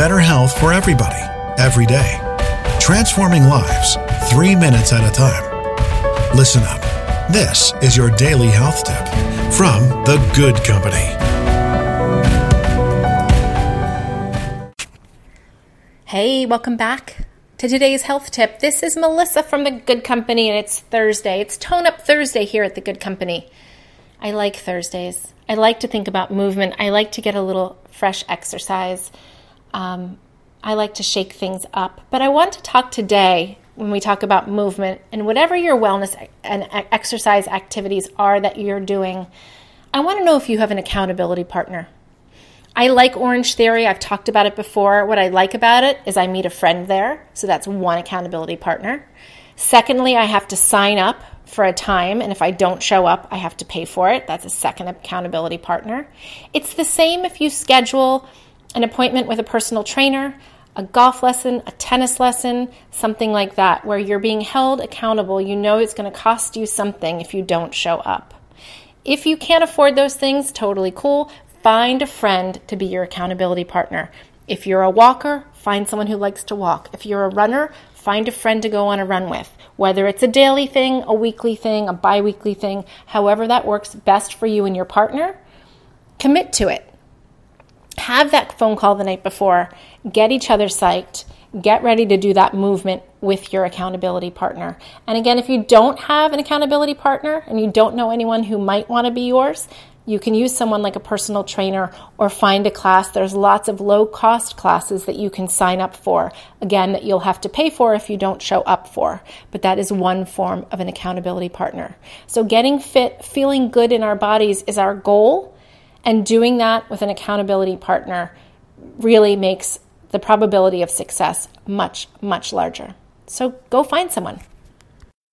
better health for everybody, every day. Transforming lives, three minutes at a time. Listen up. This is your daily health tip from The Good Company. Hey, welcome back to today's health tip. This is Melissa from The Good Company, and it's Thursday. It's Tone Up Thursday here at The Good Company. I like Thursdays. I like to think about movement. I like to get a little fresh exercise. Um, I like to shake things up. But I want to talk today when we talk about movement and whatever your wellness and exercise activities are that you're doing. I want to know if you have an accountability partner. I like Orangetheory. I've talked about it before. What I like about it is I meet a friend there. So that's one accountability partner. Secondly, I have to sign up for a time, and if I don't show up, I have to pay for it. That's a second accountability partner. It's the same if you schedule an appointment with a personal trainer, a golf lesson, a tennis lesson, something like that, where you're being held accountable. You know it's going to cost you something if you don't show up. If you can't afford those things, totally cool. Find a friend to be your accountability partner. If you're a walker, find someone who likes to walk. If you're a runner, find a friend to go on a run with. Whether it's a daily thing, a weekly thing, a bi weekly thing, however that works best for you and your partner, commit to it have that phone call the night before, get each other psyched, get ready to do that movement with your accountability partner. And again, if you don't have an accountability partner and you don't know anyone who might want to be yours, you can use someone like a personal trainer or find a class. There's lots of low cost classes that you can sign up for. Again, that you'll have to pay for if you don't show up for. But that is one form of an accountability partner. So getting fit, feeling good in our bodies is our goal. And doing that with an accountability partner really makes the probability of success much, much larger. So go find someone.